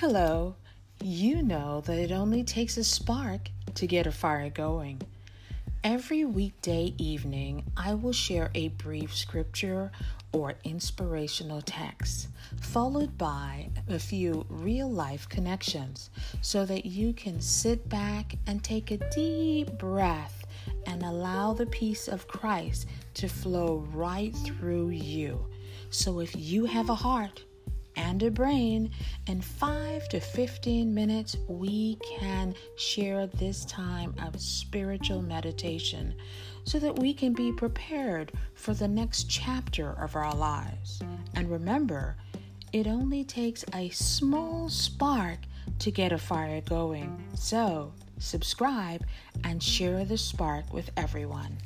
Hello. You know that it only takes a spark to get a fire going. Every weekday evening, I will share a brief scripture or inspirational text, followed by a few real life connections, so that you can sit back and take a deep breath and allow the peace of Christ to flow right through you. So if you have a heart, and a brain. In 5 to 15 minutes, we can share this time of spiritual meditation so that we can be prepared for the next chapter of our lives. And remember, it only takes a small spark to get a fire going. So, subscribe and share the spark with everyone.